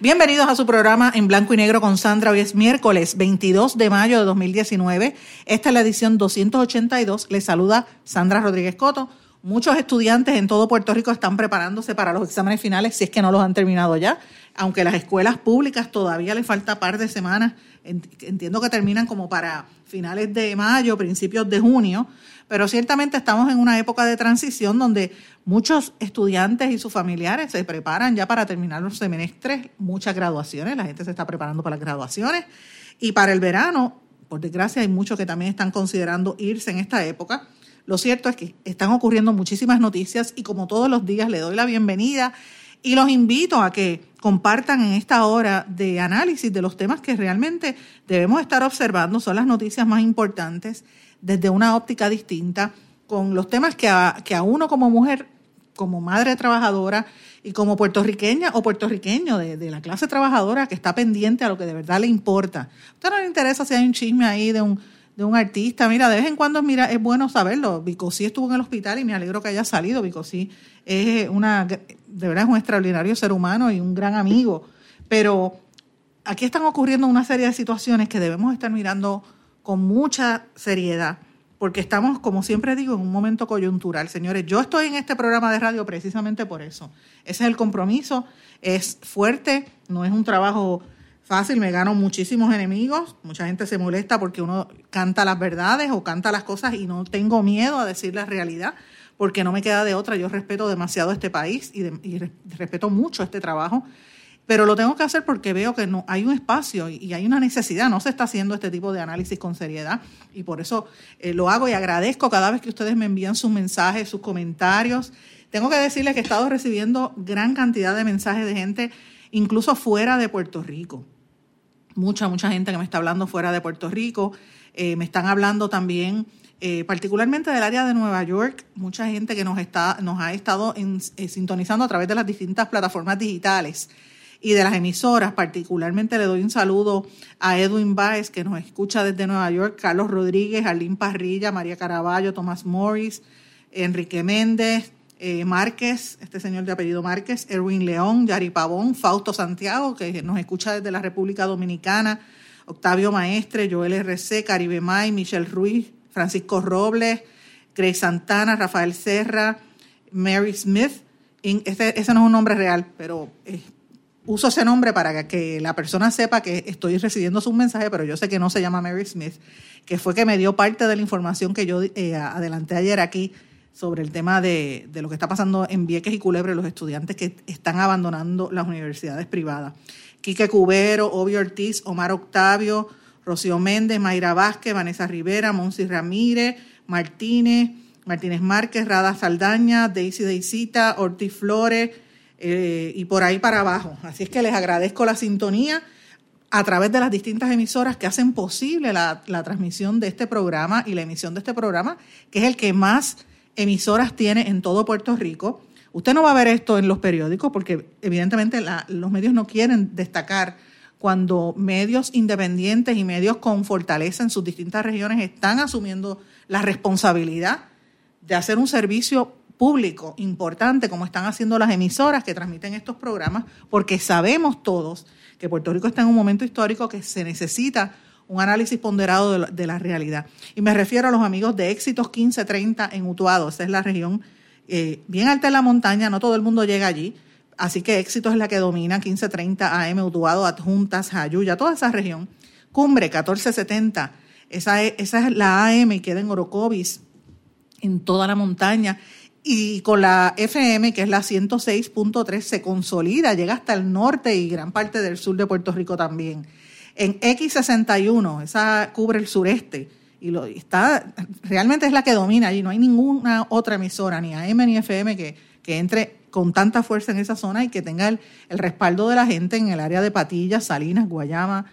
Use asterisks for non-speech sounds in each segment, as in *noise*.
Bienvenidos a su programa en blanco y negro con Sandra. Hoy es miércoles 22 de mayo de 2019. Esta es la edición 282. Les saluda Sandra Rodríguez Coto. Muchos estudiantes en todo Puerto Rico están preparándose para los exámenes finales, si es que no los han terminado ya, aunque las escuelas públicas todavía les falta par de semanas. Entiendo que terminan como para finales de mayo, principios de junio, pero ciertamente estamos en una época de transición donde muchos estudiantes y sus familiares se preparan ya para terminar los semestres, muchas graduaciones, la gente se está preparando para las graduaciones y para el verano, por desgracia hay muchos que también están considerando irse en esta época. Lo cierto es que están ocurriendo muchísimas noticias y como todos los días le doy la bienvenida y los invito a que compartan en esta hora de análisis de los temas que realmente debemos estar observando, son las noticias más importantes desde una óptica distinta, con los temas que a, que a uno como mujer, como madre trabajadora y como puertorriqueña o puertorriqueño de, la clase trabajadora que está pendiente a lo que de verdad le importa. A usted no le interesa si hay un chisme ahí de un, de un artista. Mira, de vez en cuando mira, es bueno saberlo. Vicosí estuvo en el hospital y me alegro que haya salido. Vicosí es una, de verdad es un extraordinario ser humano y un gran amigo. Pero aquí están ocurriendo una serie de situaciones que debemos estar mirando con mucha seriedad, porque estamos, como siempre digo, en un momento coyuntural. Señores, yo estoy en este programa de radio precisamente por eso. Ese es el compromiso, es fuerte, no es un trabajo fácil, me gano muchísimos enemigos, mucha gente se molesta porque uno canta las verdades o canta las cosas y no tengo miedo a decir la realidad, porque no me queda de otra, yo respeto demasiado este país y, respeto mucho este trabajo pero lo tengo que hacer porque veo que no hay un espacio y, hay una necesidad, no se está haciendo este tipo de análisis con seriedad y por eso eh, lo hago y agradezco cada vez que ustedes me envían sus mensajes, sus comentarios. Tengo que decirles que he estado recibiendo gran cantidad de mensajes de gente, incluso fuera de Puerto Rico. Mucha, mucha gente que me está hablando fuera de Puerto Rico. Eh, me están hablando también, eh, particularmente del área de Nueva York, mucha gente que nos, está, nos ha estado sintonizando a través de las distintas plataformas digitales y de las emisoras. Particularmente le doy un saludo a Edwin Baez, que nos escucha desde Nueva York, Carlos Rodríguez, Arlín Parrilla, María Caraballo, Tomás Morris, Enrique Méndez, eh, Márquez, este señor de apellido Márquez, Erwin León, Yari Pavón, Fausto Santiago, que nos escucha desde la República Dominicana, Octavio Maestre, Joel RC, Caribe May, Michelle Ruiz, Francisco Robles, Grace Santana, Rafael Serra, Mary Smith. Ese, ese no es un nombre real, pero es uso ese nombre para que la persona sepa que estoy recibiendo su mensaje, pero yo sé que no se llama Mary Smith, que fue que me dio parte de la información que yo eh, adelanté ayer aquí sobre el tema de, lo que está pasando en Vieques y Culebre, los estudiantes que están abandonando las universidades privadas. Quique Cubero, Obvio Ortiz, Omar Octavio, Rocío Méndez, Mayra Vázquez, Vanessa Rivera, Monsi Ramírez, Martínez, Martínez Márquez, Rada Saldaña, Daisy Deisita, Ortiz Flores, eh, y por ahí para abajo. Así es que les agradezco la sintonía a través de las distintas emisoras que hacen posible la, transmisión de este programa y la emisión de este programa, que es el que más emisoras tiene en todo Puerto Rico. Usted no va a ver esto en los periódicos porque evidentemente los medios no quieren destacar cuando medios independientes y medios con fortaleza en sus distintas regiones están asumiendo la responsabilidad de hacer un servicio público importante como están haciendo las emisoras que transmiten estos programas, porque sabemos todos que Puerto Rico está en un momento histórico que se necesita un análisis ponderado de la, realidad. Y me refiero a los amigos de Éxitos 1530 en Utuado, esa es la región eh, bien alta en la montaña, no todo el mundo llega allí, así que Éxitos es la que domina, 1530 AM, Utuado, Adjuntas, Jayuya, toda esa región. Cumbre 1470, esa es, esa es la AM y queda en Orocovis, en toda la montaña y con la FM, que es la 106.3, se consolida, llega hasta el norte y gran parte del sur de Puerto Rico también. En X61, esa cubre el sureste, y está realmente es la que domina allí. No hay ninguna otra emisora, ni AM ni FM, que, que entre con tanta fuerza en esa zona y que tenga el, respaldo de la gente en el área de Patillas, Salinas, Guayama,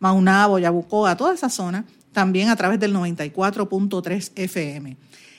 Maunabo, Yabucoa, toda esa zona, también a través del 94.3 FM.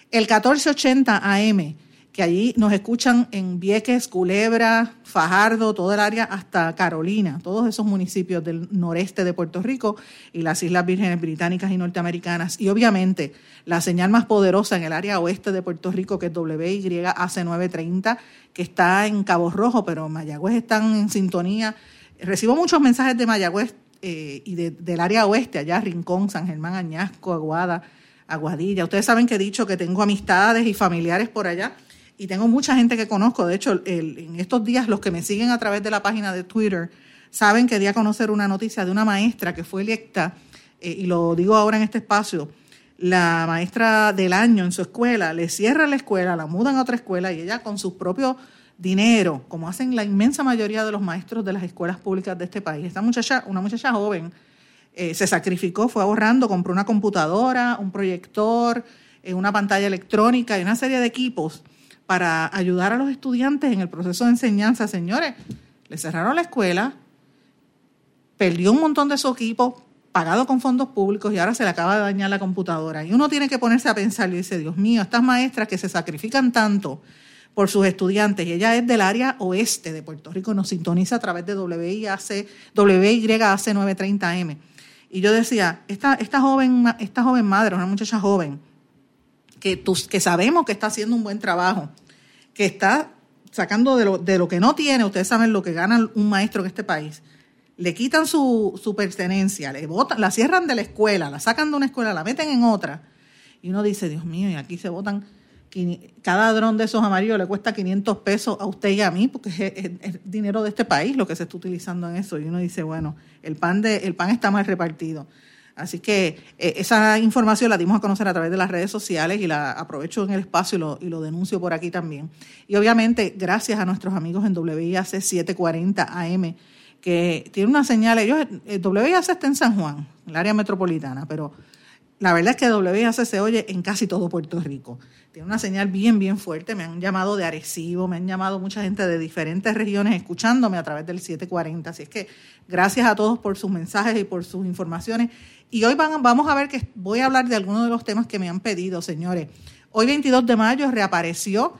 El 1480 AM que allí nos escuchan en Vieques, Culebra, Fajardo, todo el área hasta Carolina, todos esos municipios del noreste de Puerto Rico y las Islas Vírgenes Británicas y Norteamericanas. Y obviamente la señal más poderosa en el área oeste de Puerto Rico, que es WYAC930, que está en Cabo Rojo, pero Mayagüez están en sintonía. Recibo muchos mensajes de Mayagüez eh, y del área oeste, allá Rincón, San Germán, Añasco, Aguada, Aguadilla. Ustedes saben que he dicho que tengo amistades y familiares por allá y tengo mucha gente que conozco. De hecho, en estos días los que me siguen a través de la página de Twitter saben que di a conocer una noticia de una maestra que fue electa, eh, y lo digo ahora en este espacio, la maestra del año en su escuela, le cierra la escuela, la mudan a otra escuela y ella con su propio dinero, como hacen la inmensa mayoría de los maestros de las escuelas públicas de este país. Esta muchacha, una muchacha joven, eh, se sacrificó, fue ahorrando, compró una computadora, un proyector, eh, una pantalla electrónica y una serie de equipos para ayudar a los estudiantes en el proceso de enseñanza. Señores, le cerraron la escuela, perdió un montón de su equipo pagado con fondos públicos y ahora se le acaba de dañar la computadora. Y uno tiene que ponerse a pensar y dice, Dios mío, estas maestras que se sacrifican tanto por sus estudiantes, y ella es del área oeste de Puerto Rico, nos sintoniza a través de WIAC, WYAC 930M. Y yo decía, esta, esta, joven, esta joven madre, una muchacha joven, que, que sabemos que está haciendo un buen trabajo, que está sacando de lo, de lo que no tiene, ustedes saben lo que gana un maestro en este país, le quitan su, su pertenencia, le botan, la cierran de la escuela, la sacan de una escuela, la meten en otra, y uno dice, Dios mío, y aquí se votan, cada dron de esos amarillos le cuesta 500 pesos a usted y a mí, porque es, dinero de este país lo que se está utilizando en eso, y uno dice, bueno, el pan, de, el pan está mal repartido. Así que eh, esa información la dimos a conocer a través de las redes sociales y la aprovecho en el espacio y lo, y lo denuncio por aquí también. Y obviamente, gracias a nuestros amigos en WIAC 740 AM, que tiene una señal, ellos, el eh, WIAC está en San Juan, el área metropolitana, pero la verdad es que WIAC se oye en casi todo Puerto Rico. Tiene una señal bien, bien fuerte. Me han llamado de Arecibo, me han llamado mucha gente de diferentes regiones escuchándome a través del 740. Así es que gracias a todos por sus mensajes y por sus informaciones. Y hoy vamos a ver que voy a hablar de algunos de los temas que me han pedido, señores. Hoy 22 de mayo reapareció,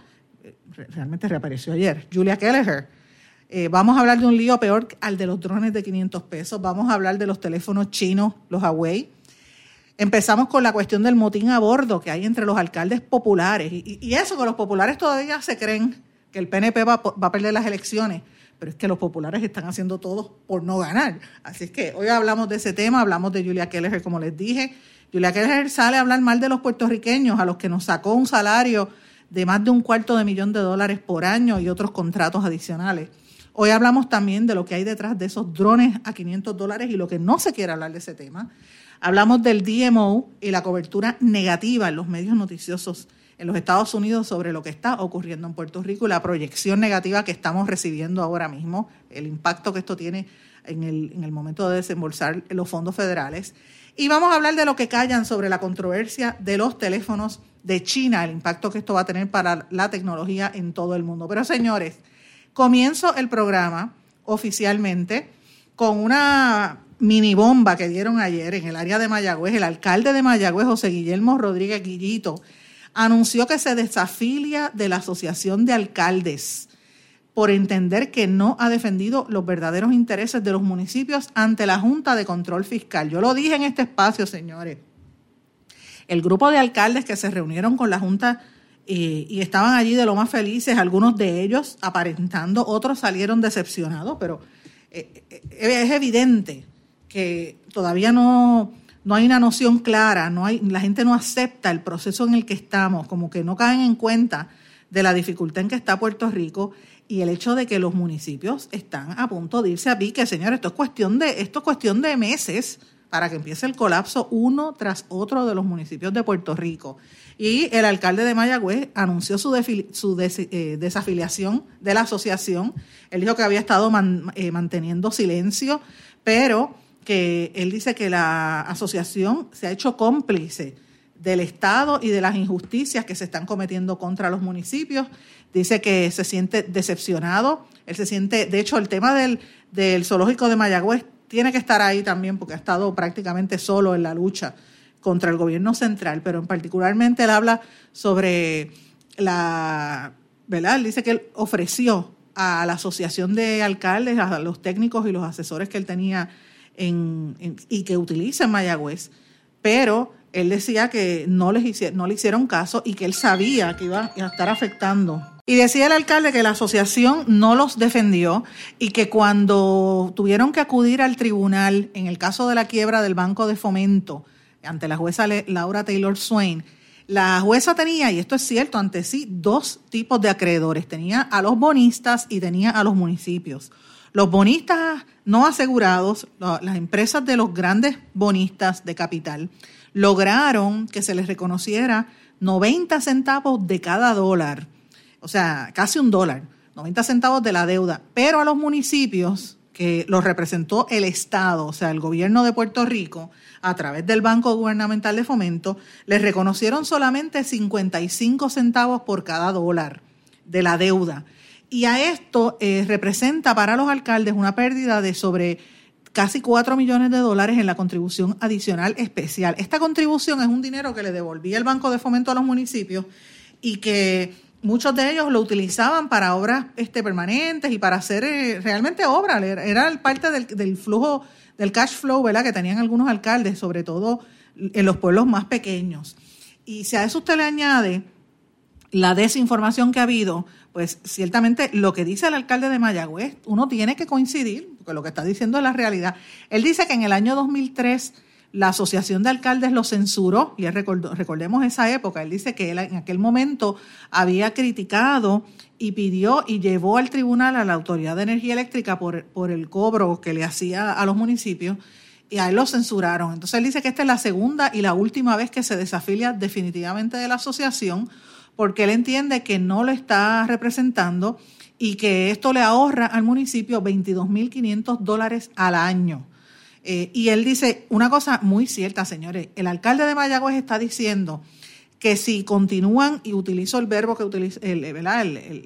realmente reapareció ayer, Julia Kelleher. Eh, vamos a hablar de un lío peor al de los drones de 500 pesos. Vamos a hablar de los teléfonos chinos, los Huawei. Empezamos con la cuestión del motín a bordo que hay entre los alcaldes populares. Y, eso, que los populares todavía se creen que el PNP va, va a perder las elecciones pero es que los populares están haciendo todo por no ganar. Así es que hoy hablamos de ese tema, hablamos de Julia Keller, como les dije. Julia Keller sale a hablar mal de los puertorriqueños, a los que nos sacó un salario de más de un cuarto de millón de dólares por año y otros contratos adicionales. Hoy hablamos también de lo que hay detrás de esos drones a 500 dólares y lo que no se quiere hablar de ese tema. Hablamos del DMO y la cobertura negativa en los medios noticiosos en los Estados Unidos sobre lo que está ocurriendo en Puerto Rico y la proyección negativa que estamos recibiendo ahora mismo, el impacto que esto tiene en el, en el momento de desembolsar los fondos federales. Y vamos a hablar de lo que callan sobre la controversia de los teléfonos de China, el impacto que esto va a tener para la tecnología en todo el mundo. Pero señores, comienzo el programa oficialmente con una mini bomba que dieron ayer en el área de Mayagüez. El alcalde de Mayagüez, José Guillermo Rodríguez Guillito, anunció que se desafilia de la Asociación de Alcaldes por entender que no ha defendido los verdaderos intereses de los municipios ante la Junta de Control Fiscal. Yo lo dije en este espacio, señores. El grupo de alcaldes que se reunieron con la Junta eh, y estaban allí de lo más felices, algunos de ellos aparentando, otros salieron decepcionados, pero eh, eh, es evidente que todavía no, no hay una noción clara, no hay, la gente no acepta el proceso en el que estamos, como que no caen en cuenta de la dificultad en que está Puerto Rico y el hecho de que los municipios están a punto de irse a pique, señor, esto es cuestión de, esto es cuestión de meses para que empiece el colapso uno tras otro de los municipios de Puerto Rico. Y el alcalde de Mayagüez anunció su, su eh, desafiliación de la asociación. Él dijo que había estado eh, manteniendo silencio, pero que él dice que la asociación se ha hecho cómplice del Estado y de las injusticias que se están cometiendo contra los municipios. Dice que se siente decepcionado. Él se siente, de hecho, el tema del, del zoológico de Mayagüez tiene que estar ahí también porque ha estado prácticamente solo en la lucha contra el gobierno central, pero en particularmente él habla sobre la, ¿verdad? Él dice que él ofreció a la asociación de alcaldes, a los técnicos y los asesores que él tenía y que utiliza Mayagüez, pero él decía que no, les no le hicieron caso y que él sabía que iba a estar afectando. Y decía el alcalde que la asociación no los defendió y que cuando tuvieron que acudir al tribunal en el caso de la quiebra del Banco de Fomento ante la jueza Laura Taylor Swain, la jueza tenía, y esto es cierto, ante sí dos tipos de acreedores. Tenía a los bonistas y tenía a los municipios. Los bonistas no asegurados, las empresas de los grandes bonistas de capital, lograron que se les reconociera 90 centavos de cada dólar, o sea, casi un dólar, 90 centavos de la deuda, pero a los municipios que los representó el Estado, o sea, el gobierno de Puerto Rico, a través del Banco Gubernamental de Fomento, les reconocieron solamente 55 centavos por cada dólar de la deuda. Y a esto eh, representa para los alcaldes una pérdida de sobre casi 4 millones de dólares en la contribución adicional especial. Esta contribución es un dinero que le devolvía el Banco de Fomento a los municipios y que muchos de ellos lo utilizaban para obras este, permanentes y para hacer eh, realmente obras. Era parte del, del flujo del cash flow, ¿verdad? Que tenían algunos alcaldes, sobre todo en los pueblos más pequeños. Y si a eso usted le añade la desinformación que ha habido, pues ciertamente lo que dice el alcalde de Mayagüez, uno tiene que coincidir, porque lo que está diciendo es la realidad. Él dice que en el año 2003 la Asociación de Alcaldes lo censuró, y recordemos esa época, él dice que él en aquel momento había criticado y pidió y llevó al tribunal a la Autoridad de Energía Eléctrica por, por el cobro que le hacía a los municipios y a él lo censuraron. Entonces él dice que esta es la segunda y la última vez que se desafilia definitivamente de la asociación porque él entiende que no lo está representando y que esto le ahorra al municipio 22.500 dólares al año. Eh, y él dice una cosa muy cierta, señores. El alcalde de Mayagüez está diciendo que si continúan, y utilizo el verbo que utiliza,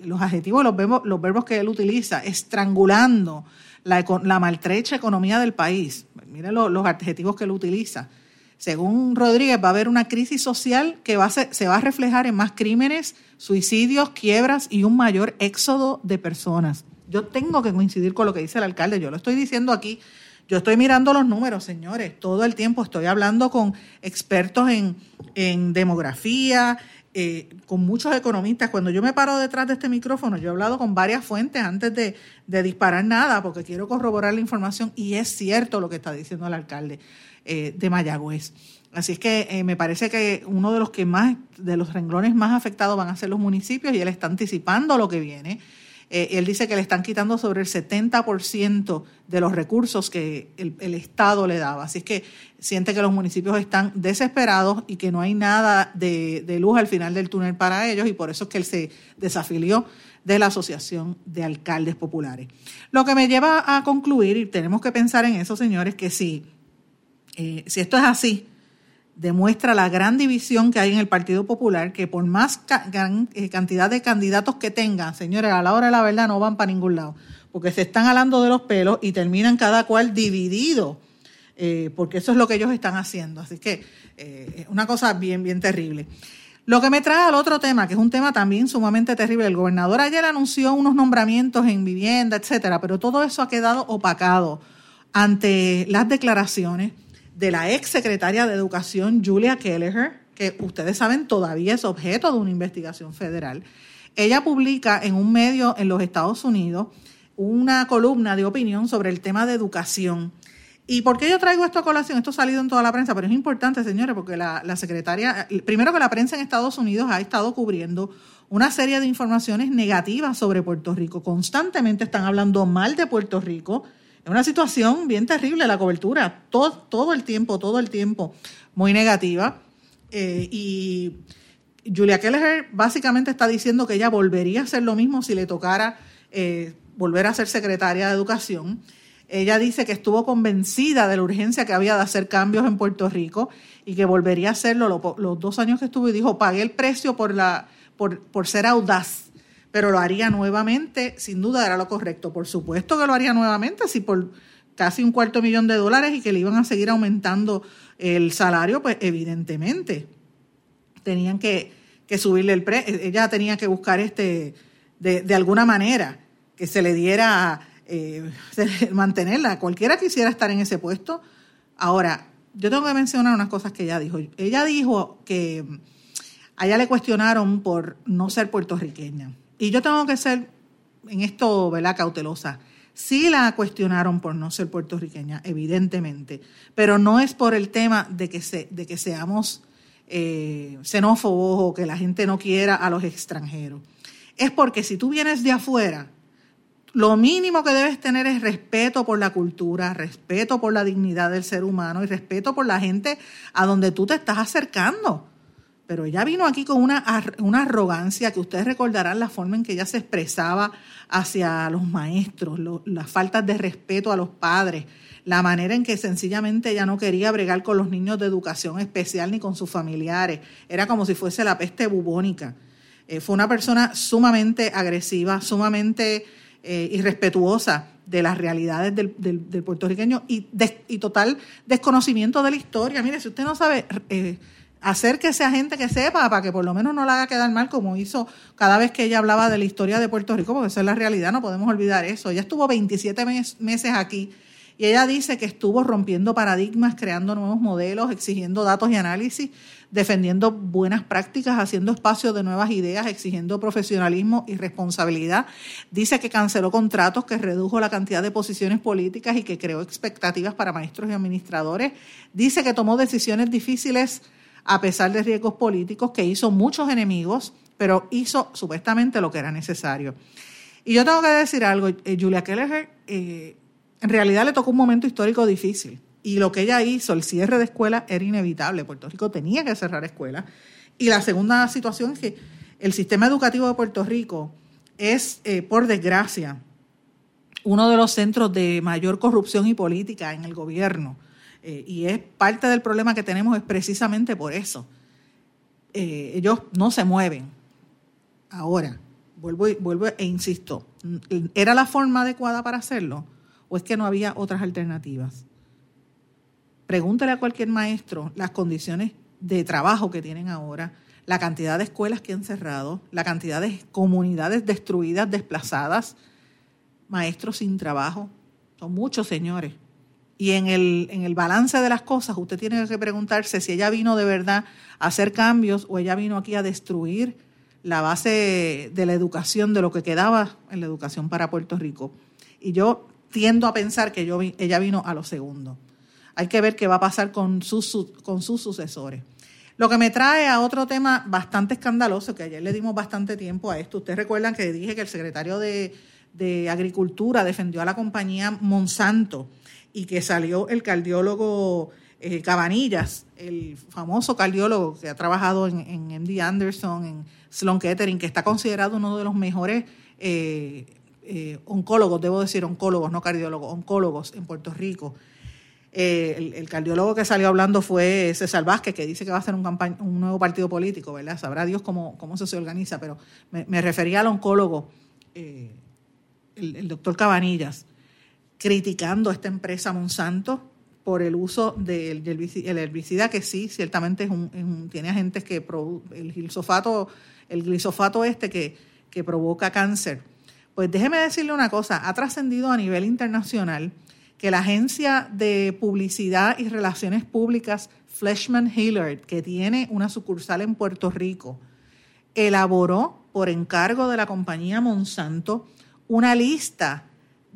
los adjetivos, los verbos, los verbos que él utiliza, estrangulando la, la maltrecha economía del país. Miren los adjetivos que él utiliza. Según Rodríguez, va a haber una crisis social que va a se va a reflejar en más crímenes, suicidios, quiebras y un mayor éxodo de personas. Yo tengo que coincidir con lo que dice el alcalde. Yo lo estoy diciendo aquí yo estoy mirando los números, señores, todo el tiempo estoy hablando con expertos en, demografía, eh, con muchos economistas. Cuando yo me paro detrás de este micrófono, yo he hablado con varias fuentes antes de, disparar nada, porque quiero corroborar la información y es cierto lo que está diciendo el alcalde eh, de Mayagüez. Así es que eh, me parece que uno de los que más, de los renglones más afectados van a ser los municipios y él está anticipando lo que viene. Eh, él dice que le están quitando sobre el 70% de los recursos que el, Estado le daba. Así que siente que los municipios están desesperados y que no hay nada de, luz al final del túnel para ellos y por eso es que él se desafilió de la Asociación de Alcaldes Populares. Lo que me lleva a concluir, y tenemos que pensar en eso, señores, que si, eh, si esto es así, demuestra la gran división que hay en el Partido Popular, que por más eh, cantidad de candidatos que tengan, señores, a la hora de la verdad no van para ningún lado, porque se están alando de los pelos y terminan cada cual dividido, eh, porque eso es lo que ellos están haciendo. Así que eh, una cosa bien, bien terrible. Lo que me trae al otro tema, que es un tema también sumamente terrible. El gobernador ayer anunció unos nombramientos en vivienda, etcétera, pero todo eso ha quedado opacado ante las declaraciones de la ex secretaria de Educación Julia Kelleher, que ustedes saben todavía es objeto de una investigación federal. Ella publica en un medio en los Estados Unidos una columna de opinión sobre el tema de educación. ¿Y por qué yo traigo esto a colación? Esto ha salido en toda la prensa, pero es importante, señores, porque la, la secretaria, primero que la prensa en Estados Unidos ha estado cubriendo una serie de informaciones negativas sobre Puerto Rico. Constantemente están hablando mal de Puerto Rico, una situación bien terrible la cobertura, todo, todo el tiempo, todo el tiempo, muy negativa. Eh, y Julia Keller básicamente está diciendo que ella volvería a hacer lo mismo si le tocara eh, volver a ser secretaria de Educación. Ella dice que estuvo convencida de la urgencia que había de hacer cambios en Puerto Rico y que volvería a hacerlo los, dos años que estuvo y dijo, pagué el precio por, la, por, por ser audaz pero lo haría nuevamente, sin duda era lo correcto. Por supuesto que lo haría nuevamente, si por casi un cuarto millón de dólares y que le iban a seguir aumentando el salario, pues evidentemente tenían que, subirle el precio, ella tenía que buscar este, de, alguna manera que se le diera, eh, *laughs* mantenerla, cualquiera quisiera estar en ese puesto. Ahora, yo tengo que mencionar unas cosas que ella dijo. Ella dijo que a ella le cuestionaron por no ser puertorriqueña. Y yo tengo que ser en esto, ¿verdad?, cautelosa. Sí la cuestionaron por no ser puertorriqueña, evidentemente, pero no es por el tema de que, se, de que seamos eh, xenófobos o que la gente no quiera a los extranjeros. Es porque si tú vienes de afuera, lo mínimo que debes tener es respeto por la cultura, respeto por la dignidad del ser humano y respeto por la gente a donde tú te estás acercando pero ella vino aquí con una, una arrogancia que ustedes recordarán la forma en que ella se expresaba hacia los maestros, las faltas de respeto a los padres, la manera en que sencillamente ella no quería bregar con los niños de educación especial ni con sus familiares. Era como si fuese la peste bubónica. Eh, fue una persona sumamente agresiva, sumamente eh, irrespetuosa de las realidades del, puertorriqueño y, y, total desconocimiento de la historia. Mire, si usted no sabe... Eh, hacer que sea gente que sepa para que por lo menos no la haga quedar mal como hizo cada vez que ella hablaba de la historia de Puerto Rico, porque esa es la realidad, no podemos olvidar eso. Ella estuvo 27 meses aquí y ella dice que estuvo rompiendo paradigmas, creando nuevos modelos, exigiendo datos y análisis, defendiendo buenas prácticas, haciendo espacio de nuevas ideas, exigiendo profesionalismo y responsabilidad. Dice que canceló contratos, que redujo la cantidad de posiciones políticas y que creó expectativas para maestros y administradores. Dice que tomó decisiones difíciles a pesar de riesgos políticos, que hizo muchos enemigos, pero hizo supuestamente lo que era necesario. Y yo tengo que decir algo, eh, Julia Keller eh, en realidad le tocó un momento histórico difícil. Y lo que ella hizo, el cierre de escuelas, era inevitable. Puerto Rico tenía que cerrar escuelas. Y la segunda situación es que el sistema educativo de Puerto Rico es, eh, por desgracia, uno de los centros de mayor corrupción y política en el gobierno. Eh, y es parte del problema que tenemos es precisamente por eso. Eh, ellos no se mueven. Ahora, vuelvo, vuelvo e insisto, ¿era la forma adecuada para hacerlo o es que no había otras alternativas? Pregúntale a cualquier maestro las condiciones de trabajo que tienen ahora, la cantidad de escuelas que han cerrado, la cantidad de comunidades destruidas, desplazadas, maestros sin trabajo. Son muchos, señores. Y en el, en el balance de las cosas, usted tiene que preguntarse si ella vino de verdad a hacer cambios o ella vino aquí a destruir la base de la educación, de lo que quedaba en la educación para Puerto Rico. Y yo tiendo a pensar que ella vino a lo segundo. Hay que ver qué va a pasar con sus, con sus sucesores. Lo que me trae a otro tema bastante escandaloso, que ayer le dimos bastante tiempo a esto. Ustedes recuerdan que dije que el secretario de, de Agricultura defendió a la compañía Monsanto y que salió el cardiólogo eh, Cabanillas, el famoso cardiólogo que ha trabajado en, en, MD Anderson, en Sloan Kettering, que está considerado uno de los mejores eh, eh, oncólogos, debo decir oncólogos, no cardiólogos, oncólogos en Puerto Rico. El, cardiólogo que salió hablando fue César Vázquez, que dice que va a hacer un, un nuevo partido político, ¿verdad? Sabrá Dios cómo, cómo eso se organiza, pero me, refería al oncólogo, el, el doctor Cabanillas criticando a esta empresa Monsanto por el uso del, herbicida que sí, ciertamente es un, tiene agentes que el glisofato, el glisofato este que, que provoca cáncer. Pues déjeme decirle una cosa, ha trascendido a nivel internacional que la agencia de publicidad y relaciones públicas Fleshman Hillard, que tiene una sucursal en Puerto Rico, elaboró por encargo de la compañía Monsanto una lista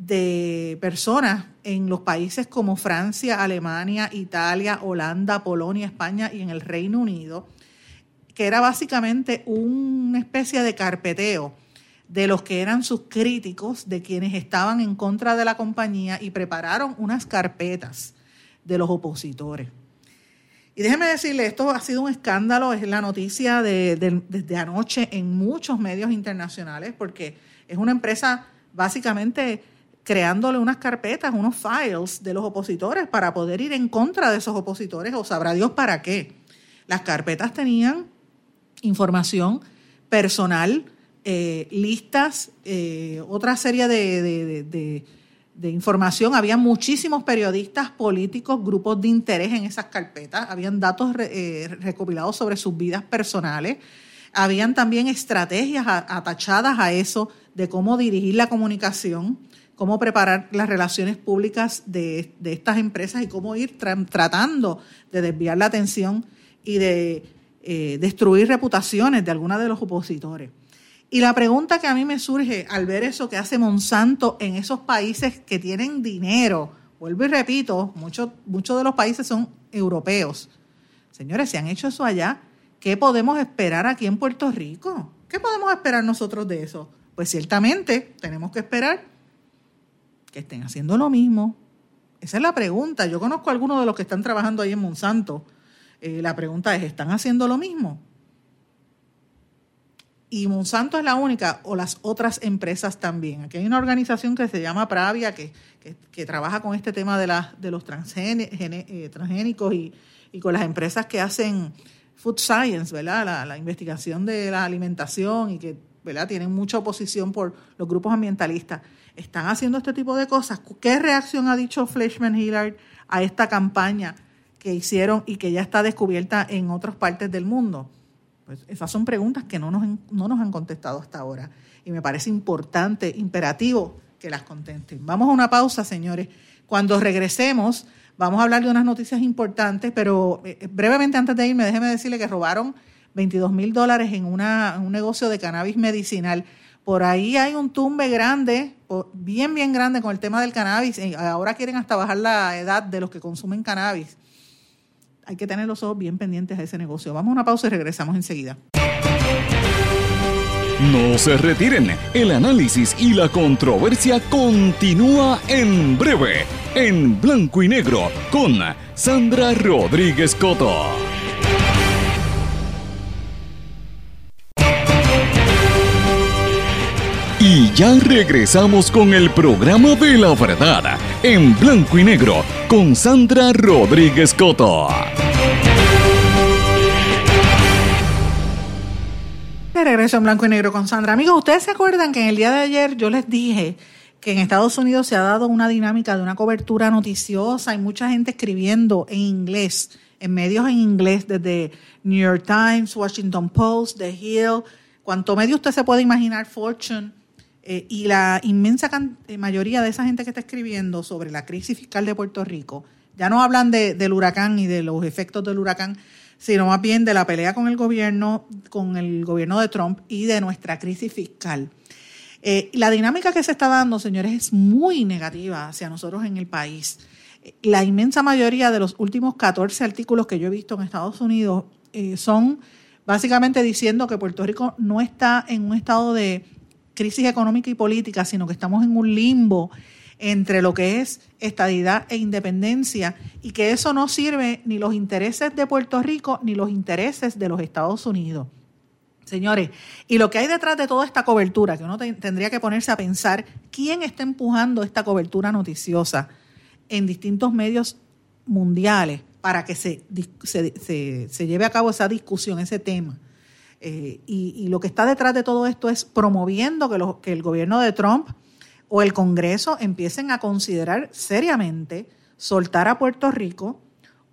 de personas en los países como Francia, Alemania, Italia, Holanda, Polonia, España y en el Reino Unido, que era básicamente una especie de carpeteo de los que eran sus críticos, de quienes estaban en contra de la compañía y prepararon unas carpetas de los opositores. Y déjeme decirle, esto ha sido un escándalo, es la noticia de, desde anoche en muchos medios internacionales, porque es una empresa básicamente creándole unas carpetas, unos files de los opositores para poder ir en contra de esos opositores o sabrá Dios para qué. Las carpetas tenían información personal, eh, listas, eh, otra serie de, información. Había muchísimos periodistas políticos, grupos de interés en esas carpetas. Habían datos eh, recopilados sobre sus vidas personales. Habían también estrategias atachadas a eso de cómo dirigir la comunicación cómo preparar las relaciones públicas de, estas empresas y cómo ir tratando de desviar la atención y de eh, destruir reputaciones de algunos de los opositores. Y la pregunta que a mí me surge al ver eso que hace Monsanto en esos países que tienen dinero, vuelvo y repito, muchos, muchos de los países son europeos. Señores, si han hecho eso allá, ¿qué podemos esperar aquí en Puerto Rico? ¿Qué podemos esperar nosotros de eso? Pues ciertamente tenemos que esperar que estén haciendo lo mismo. Esa es la pregunta. Yo conozco a algunos de los que están trabajando ahí en Monsanto. Eh, la pregunta es, ¿están haciendo lo mismo? Y Monsanto es la única o las otras empresas también. Aquí hay una organización que se llama Pravia que, que, trabaja con este tema de, la, de los eh, transgénicos y, y, con las empresas que hacen food science, ¿verdad? La, la investigación de la alimentación y que ¿verdad? tienen mucha oposición por los grupos ambientalistas están haciendo este tipo de cosas. ¿Qué reacción ha dicho Fleshman Hillard a esta campaña que hicieron y que ya está descubierta en otras partes del mundo? Pues esas son preguntas que no nos, no nos han contestado hasta ahora. Y me parece importante, imperativo que las contesten. Vamos a una pausa, señores. Cuando regresemos, vamos a hablar de unas noticias importantes, pero eh, brevemente antes de irme, déjeme decirle que robaron 22 mil dólares en, en un negocio de cannabis medicinal. Por ahí hay un tumbe grande, bien, bien grande con el tema del cannabis. Ahora quieren hasta bajar la edad de los que consumen cannabis. Hay que tener los ojos bien pendientes a ese negocio. Vamos a una pausa y regresamos enseguida. No se retiren, el análisis y la controversia continúa en breve, en blanco y negro, con Sandra Rodríguez Coto. Y ya regresamos con el programa de la verdad, en blanco y negro, con Sandra Rodríguez Coto. De regreso en blanco y negro con Sandra. Amigos, ¿ustedes se acuerdan que en el día de ayer yo les dije que en Estados Unidos se ha dado una dinámica de una cobertura noticiosa? Hay mucha gente escribiendo en inglés, en medios en inglés, desde New York Times, Washington Post, The Hill, cuanto medio usted se puede imaginar, Fortune eh, y la inmensa eh, mayoría de esa gente que está escribiendo sobre la crisis fiscal de Puerto Rico, ya no hablan del huracán y de los efectos del huracán, sino más bien de la pelea con el gobierno, con el gobierno de Trump y de nuestra crisis fiscal. Eh, la dinámica que se está dando, señores, es muy negativa hacia nosotros en el país. La inmensa mayoría de los últimos 14 artículos que yo he visto en Estados Unidos son básicamente diciendo que Puerto Rico no está en un estado de crisis económica y política, sino que estamos en un limbo entre lo que es estadidad e independencia y que eso no sirve ni los intereses de Puerto Rico ni los intereses de los Estados Unidos. Señores, y lo que hay detrás de toda esta cobertura, que uno tendría que ponerse a pensar quién está empujando esta cobertura noticiosa en distintos medios mundiales para que se, se, se lleve a cabo esa discusión, ese tema. Eh, y, lo que está detrás de todo esto es promoviendo que, el gobierno de Trump o el Congreso empiecen a considerar seriamente soltar a Puerto Rico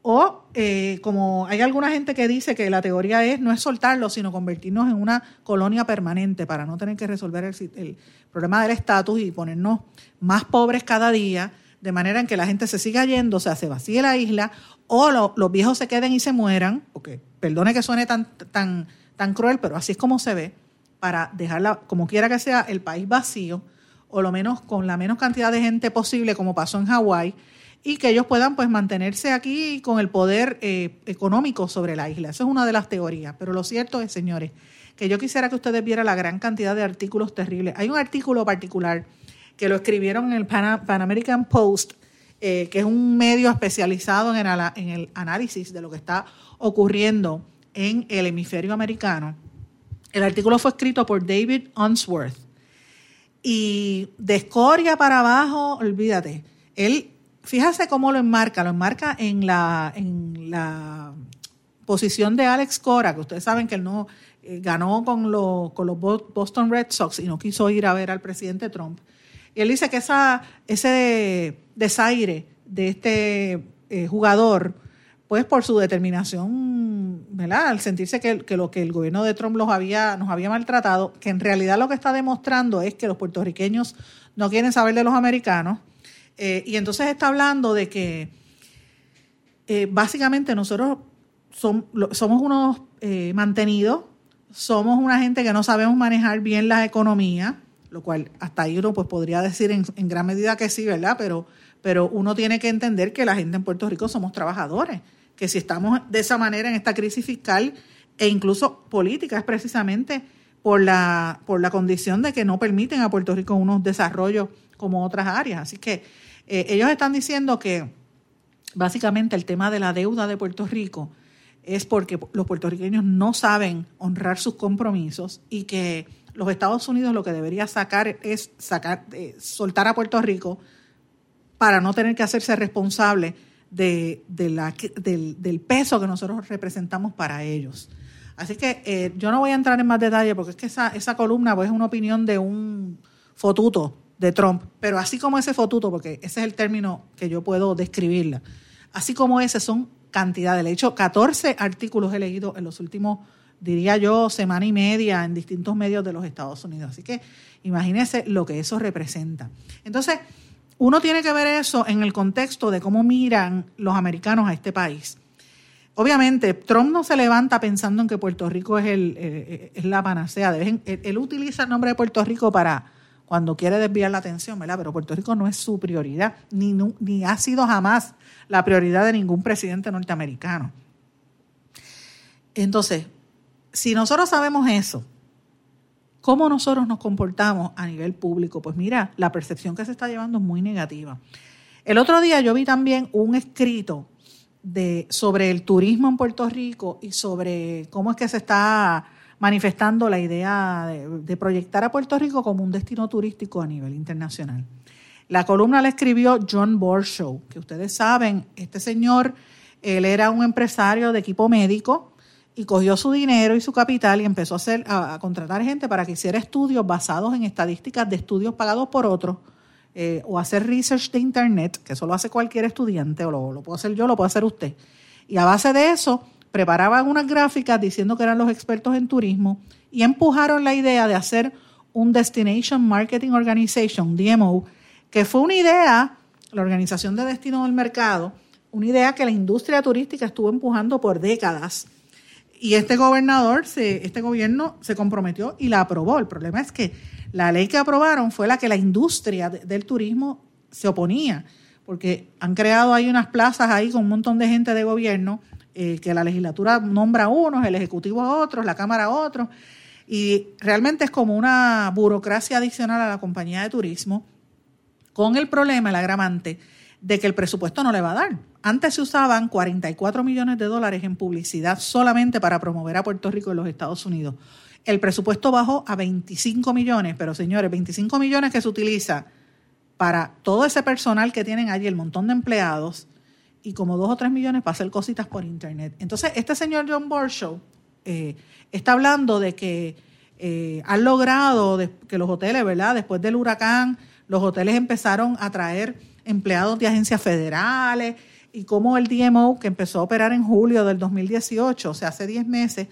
o eh, como hay alguna gente que dice que la teoría es no es soltarlo, sino convertirnos en una colonia permanente para no tener que resolver el, problema del estatus y ponernos más pobres cada día, de manera en que la gente se siga yendo, o sea, se vacíe la isla, o los viejos se queden y se mueran, porque perdone que suene tan, tan tan cruel, pero así es como se ve, para dejarla, como quiera que sea, el país vacío, o lo menos con la menos cantidad de gente posible, como pasó en Hawái, y que ellos puedan pues mantenerse aquí con el poder eh, económico sobre la isla. Esa es una de las teorías. Pero lo cierto es, señores, que yo quisiera que ustedes vieran la gran cantidad de artículos terribles. Hay un artículo particular que lo escribieron en el Pan, American Post, eh, que es un medio especializado en el, en el análisis de lo que está ocurriendo en el hemisferio americano. El artículo fue escrito por David Unsworth Y de escoria para abajo, olvídate. Él, fíjate cómo lo enmarca, lo enmarca en la, en la posición de Alex Cora, que ustedes saben que él no eh, ganó con, los, con los Boston Red Sox y no quiso ir a ver al presidente Trump. Y él dice que esa, ese desaire de este eh, jugador, pues por su determinación, ¿verdad? Al sentirse que, lo que el gobierno de Trump los había, nos había maltratado, que en realidad lo que está demostrando es que los puertorriqueños no quieren saber de los americanos. Eh, y entonces está hablando de que básicamente nosotros somos unos mantenidos somos una gente que no sabemos manejar bien la economía, lo cual hasta ahí uno pues podría decir en, gran medida que sí, ¿verdad? Pero, pero uno tiene que entender que la gente en Puerto Rico somos trabajadores, que si estamos de esa manera en esta crisis fiscal e incluso política es precisamente por la, por la condición de que no permiten a Puerto Rico unos desarrollos como otras áreas. Así que eh, ellos están diciendo que básicamente el tema de la deuda de Puerto Rico es porque los puertorriqueños no saben honrar sus compromisos y que los Estados Unidos lo que debería sacar es sacar, eh, soltar a Puerto Rico para no tener que hacerse responsable de, la, del, peso que nosotros representamos para ellos. Así que eh, yo no voy a entrar en más detalle porque es que esa, esa columna pues, es una opinión de un fotuto de Trump, pero así como ese fotuto, porque ese es el término que yo puedo describirla, así como ese son cantidad. De hecho, 14 artículos he leído en los últimos, diría yo, semana y media en distintos medios de los Estados Unidos. Así que imagínense lo que eso representa. Entonces, uno tiene que ver eso en el contexto de cómo miran los americanos a este país. Obviamente, Trump no se levanta pensando en que Puerto Rico es, el, eh, es la panacea. él, él utiliza el nombre de Puerto Rico para cuando quiere desviar la atención, ¿verdad? Pero Puerto Rico no es su prioridad, ni, ni ha sido jamás la prioridad de ningún presidente norteamericano. Entonces, si nosotros sabemos eso, ¿cómo nosotros nos comportamos a nivel público? Pues mira, la percepción que se está llevando es muy negativa. El otro día yo vi también un escrito de, sobre el turismo en Puerto Rico y sobre cómo es que se está manifestando la idea de, proyectar a Puerto Rico como un destino turístico a nivel internacional. La columna la escribió John Borshow, que ustedes saben, este señor, él era un empresario de equipo médico y cogió su dinero y su capital y empezó a, hacer, a, contratar gente para que hiciera estudios basados en estadísticas de estudios pagados por otros eh, o hacer research de Internet, que eso lo hace cualquier estudiante, o lo, lo puedo hacer yo, lo puede hacer usted. Y a base de eso, preparaban unas gráficas diciendo que eran los expertos en turismo y empujaron la idea de hacer un Destination Marketing Organization, DMO, que fue una idea, la organización de destino del mercado, una idea que la industria turística estuvo empujando por décadas. Y este gobernador, este gobierno se comprometió y la aprobó. El problema es que la ley que aprobaron fue la que la industria del turismo se oponía, porque han creado ahí unas plazas ahí con un montón de gente de gobierno eh, que la legislatura nombra a unos, el Ejecutivo a otros, la Cámara a otros, y realmente es como una burocracia adicional a la compañía de turismo, con el problema, el agravante, de que el presupuesto no le va a dar. Antes se usaban 44 millones de dólares en publicidad solamente para promover a Puerto Rico en los Estados Unidos. El presupuesto bajó a 25 millones, pero señores, 25 millones que se utiliza para todo ese personal que tienen allí, el montón de empleados, y como dos o tres millones para hacer cositas por internet. Entonces, este señor John Borshow eh, está hablando de que eh, han logrado que los hoteles, ¿verdad? Después del huracán, los hoteles empezaron a traer empleados de agencias federales y como el DMO, que empezó a operar en julio del 2018, o sea, hace 10 meses,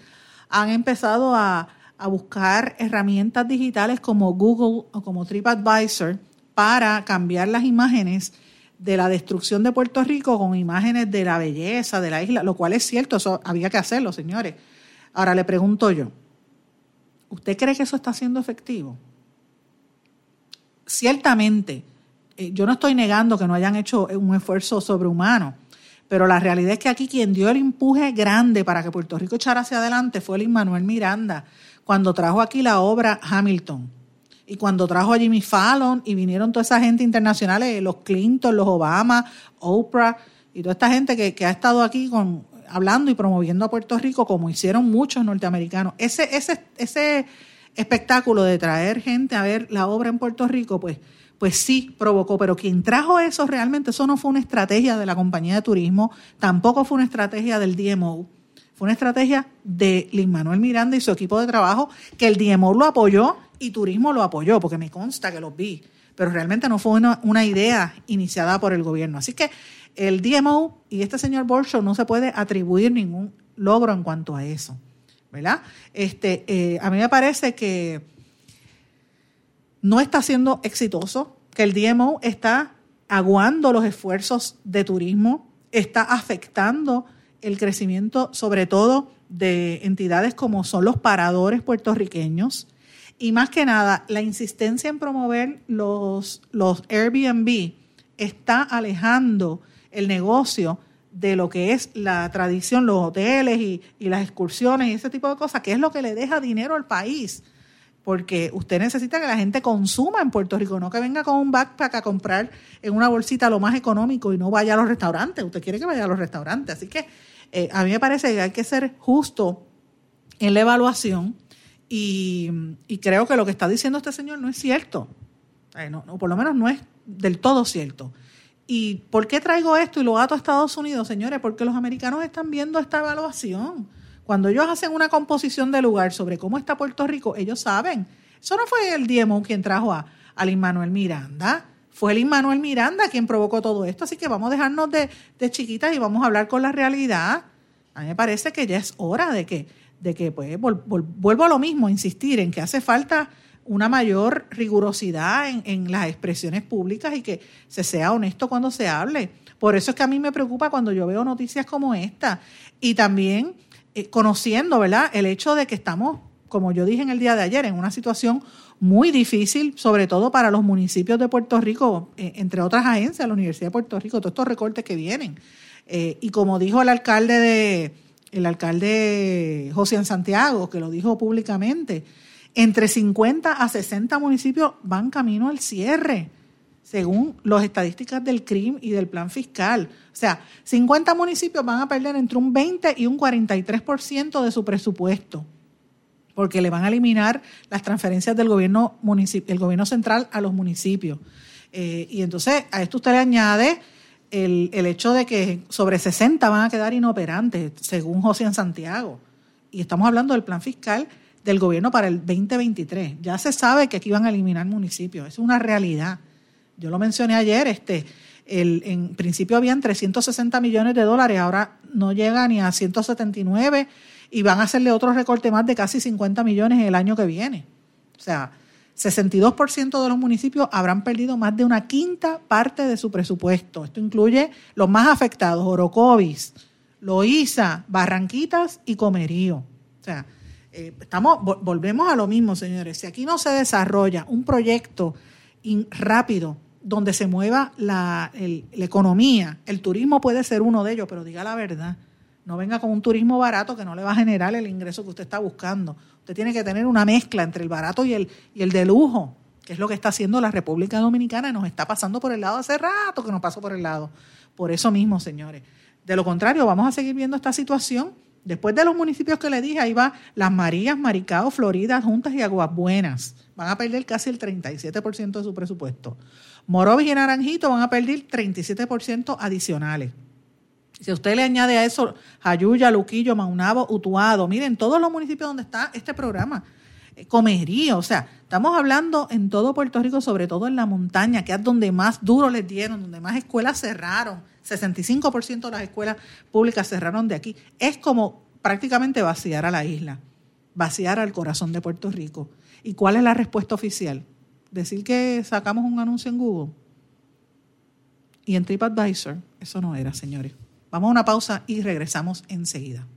han empezado a, a buscar herramientas digitales como Google o como TripAdvisor para cambiar las imágenes de la destrucción de Puerto Rico con imágenes de la belleza de la isla, lo cual es cierto, eso había que hacerlo, señores. Ahora le pregunto yo, ¿usted cree que eso está siendo efectivo? Ciertamente, yo no estoy negando que no hayan hecho un esfuerzo sobrehumano, pero la realidad es que aquí quien dio el empuje grande para que Puerto Rico echara hacia adelante fue el Manuel Miranda, cuando trajo aquí la obra Hamilton y cuando trajo a Jimmy Fallon y vinieron toda esa gente internacional, eh, los Clinton, los Obama, Oprah y toda esta gente que, ha estado aquí con, hablando y promoviendo a Puerto Rico como hicieron muchos norteamericanos. Ese, ese, ese, espectáculo de traer gente a ver la obra en Puerto Rico, pues, pues sí provocó, pero quien trajo eso realmente, eso no fue una estrategia de la compañía de turismo, tampoco fue una estrategia del DMO, fue una estrategia de Lin Manuel Miranda y su equipo de trabajo, que el DMO lo apoyó y Turismo lo apoyó, porque me consta que los vi, pero realmente no fue una, idea iniciada por el gobierno. Así que el DMO y este señor Bolshow no se puede atribuir ningún logro en cuanto a eso. ¿Verdad? Este, eh, a mí me parece que no está siendo exitoso, que el DMO está aguando los esfuerzos de turismo, está afectando el crecimiento sobre todo de entidades como son los paradores puertorriqueños y más que nada la insistencia en promover los, los Airbnb está alejando el negocio de lo que es la tradición, los hoteles y, las excursiones y ese tipo de cosas, que es lo que le deja dinero al país. Porque usted necesita que la gente consuma en Puerto Rico, no que venga con un backpack a comprar en una bolsita lo más económico y no vaya a los restaurantes. Usted quiere que vaya a los restaurantes. Así que eh, a mí me parece que hay que ser justo en la evaluación y, creo que lo que está diciendo este señor no es cierto. Eh, por lo menos no es del todo cierto. ¿Y por qué traigo esto y lo ato a Estados Unidos, señores? Porque los americanos están viendo esta evaluación. Cuando ellos hacen una composición de lugar sobre cómo está Puerto Rico, ellos saben. Eso no fue el DMO quien trajo a, Lin Manuel Miranda. Fue Lin Manuel Miranda quien provocó todo esto. Así que vamos a dejarnos de, chiquitas y vamos a hablar con la realidad. A mí me parece que ya es hora de que, de que pues, vuelvo a lo mismo, insistir en que hace falta una mayor rigurosidad en, las expresiones públicas y que se sea honesto cuando se hable. Por eso es que a mí me preocupa cuando yo veo noticias como esta y también eh, conociendo, ¿verdad? El hecho de que estamos, como yo dije en el día de ayer, en una situación muy difícil, sobre todo para los municipios de Puerto Rico, eh, entre otras agencias, la Universidad de Puerto Rico, todos estos recortes que vienen. Eh, y como dijo el alcalde de el alcalde José Santiago, que lo dijo públicamente, entre 50 a 60 municipios van camino al cierre, según las estadísticas del CRIM y del plan fiscal. O sea, 50 municipios van a perder entre un 20 y un 43% de su presupuesto, porque le van a eliminar las transferencias del gobierno, el gobierno central a los municipios. Eh, y entonces a esto usted le añade el, el, hecho de que sobre 60 van a quedar inoperantes, según José en Santiago. Y estamos hablando del plan fiscal del gobierno para el 2023. Ya se sabe que aquí van a eliminar municipios, es una realidad. Yo lo mencioné ayer, este, en principio habían 360 millones de dólares, ahora no llega ni a 179 y van a hacerle otro recorte más de casi 50 millones el año que viene. O sea, 62% de los municipios habrán perdido más de una quinta parte de su presupuesto. Esto incluye los más afectados, Orocovis, Loíza, Barranquitas y Comerío. O sea, eh, estamos, volvemos a lo mismo, señores. Si aquí no se desarrolla un proyecto rápido donde se mueva la, la, economía, el turismo puede ser uno de ellos, pero diga la verdad. No venga con un turismo barato que no le va a generar el ingreso que usted está buscando. Usted tiene que tener una mezcla entre el barato y el, y el de lujo, que es lo que está haciendo la República Dominicana y nos está pasando por el lado hace rato que nos pasó por el lado. Por eso mismo, señores. De lo contrario, vamos a seguir viendo esta situación Después de los municipios que le dije, ahí va Las Marías, Maricao, Florida, Juntas y Aguas Buenas. Van a perder casi el 37% de su presupuesto. Morovis y Naranjito van a perder 37% adicionales. Si usted le añade a eso Jayuya, Luquillo, Maunabo, Utuado, miren, todos los municipios donde está este programa, Comerío, o sea, estamos hablando en todo Puerto Rico, sobre todo en la montaña, que es donde más duro les dieron, donde más escuelas cerraron, 65% de las escuelas públicas cerraron de aquí. Es como prácticamente vaciar a la isla, vaciar al corazón de Puerto Rico. ¿Y cuál es la respuesta oficial? Decir que sacamos un anuncio en Google y en TripAdvisor. Eso no era, señores. Vamos a una pausa y regresamos enseguida.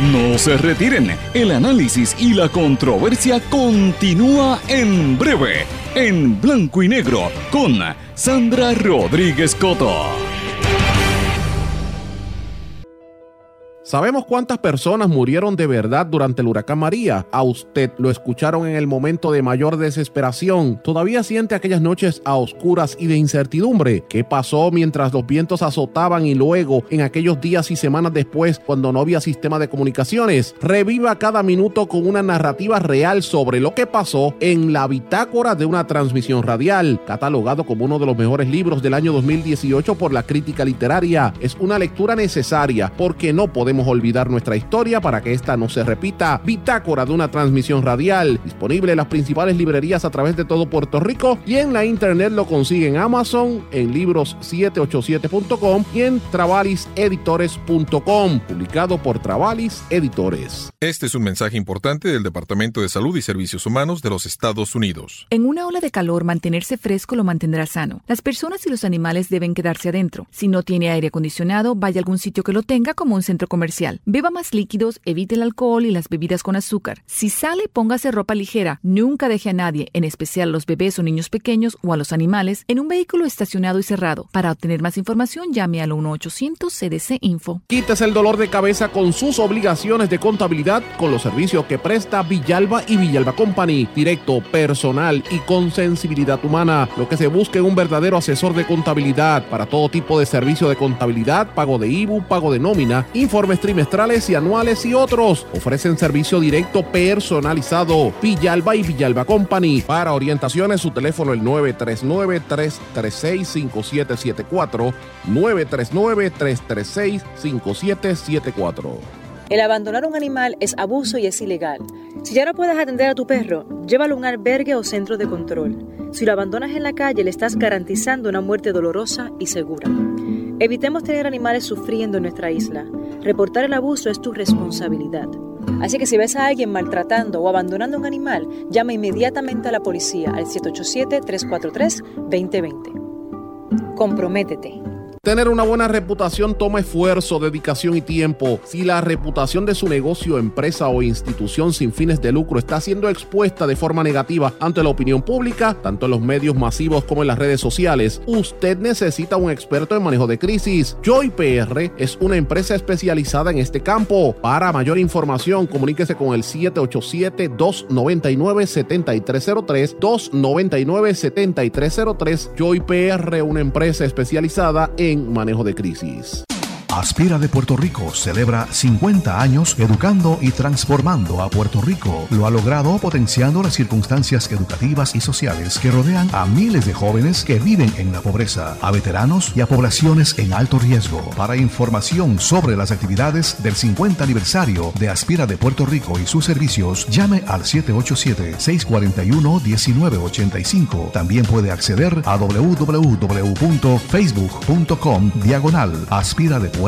No se retiren, el análisis y la controversia continúa en breve, en blanco y negro, con Sandra Rodríguez Coto. ¿Sabemos cuántas personas murieron de verdad durante el huracán María? A usted lo escucharon en el momento de mayor desesperación. ¿Todavía siente aquellas noches a oscuras y de incertidumbre? ¿Qué pasó mientras los vientos azotaban y luego en aquellos días y semanas después cuando no había sistema de comunicaciones? Reviva cada minuto con una narrativa real sobre lo que pasó en la bitácora de una transmisión radial, catalogado como uno de los mejores libros del año 2018 por la crítica literaria. Es una lectura necesaria porque no podemos olvidar nuestra historia para que esta no se repita. Bitácora de una transmisión radial, disponible en las principales librerías a través de todo Puerto Rico y en la internet lo consigue en Amazon, en libros787.com y en travaliseditores.com, publicado por Travalis Editores. Este es un mensaje importante del Departamento de Salud y Servicios Humanos de los Estados Unidos. En una ola de calor, mantenerse fresco lo mantendrá sano. Las personas y los animales deben quedarse adentro. Si no tiene aire acondicionado, vaya a algún sitio que lo tenga como un centro comercial Beba más líquidos, evite el alcohol y las bebidas con azúcar. Si sale, póngase ropa ligera. Nunca deje a nadie, en especial a los bebés o niños pequeños o a los animales, en un vehículo estacionado y cerrado. Para obtener más información, llame al 1-800-CDC-INFO. Quítese el dolor de cabeza con sus obligaciones de contabilidad con los servicios que presta Villalba y Villalba Company. Directo, personal y con sensibilidad humana. Lo que se busca en un verdadero asesor de contabilidad para todo tipo de servicio de contabilidad, pago de IBU, pago de nómina, informes trimestrales y anuales y otros. Ofrecen servicio directo personalizado. Villalba y Villalba Company. Para orientaciones, su teléfono el 939-336-5774. 939-336-5774. El abandonar un animal es abuso y es ilegal. Si ya no puedes atender a tu perro, llévalo a un albergue o centro de control. Si lo abandonas en la calle, le estás garantizando una muerte dolorosa y segura. Evitemos tener animales sufriendo en nuestra isla. Reportar el abuso es tu responsabilidad. Así que si ves a alguien maltratando o abandonando un animal, llama inmediatamente a la policía al 787-343-2020. Comprométete. Tener una buena reputación toma esfuerzo, dedicación y tiempo. Si la reputación de su negocio, empresa o institución sin fines de lucro está siendo expuesta de forma negativa ante la opinión pública, tanto en los medios masivos como en las redes sociales, usted necesita un experto en manejo de crisis. Joy PR es una empresa especializada en este campo. Para mayor información, comuníquese con el 787-299-7303, 299-7303. Joy una empresa especializada en manejo de crisis. Aspira de Puerto Rico celebra 50 años educando y transformando a Puerto Rico. Lo ha logrado potenciando las circunstancias educativas y sociales que rodean a miles de jóvenes que viven en la pobreza, a veteranos y a poblaciones en alto riesgo. Para información sobre las actividades del 50 aniversario de Aspira de Puerto Rico y sus servicios, llame al 787-641-1985. También puede acceder a www.facebook.com diagonal Aspira de Puerto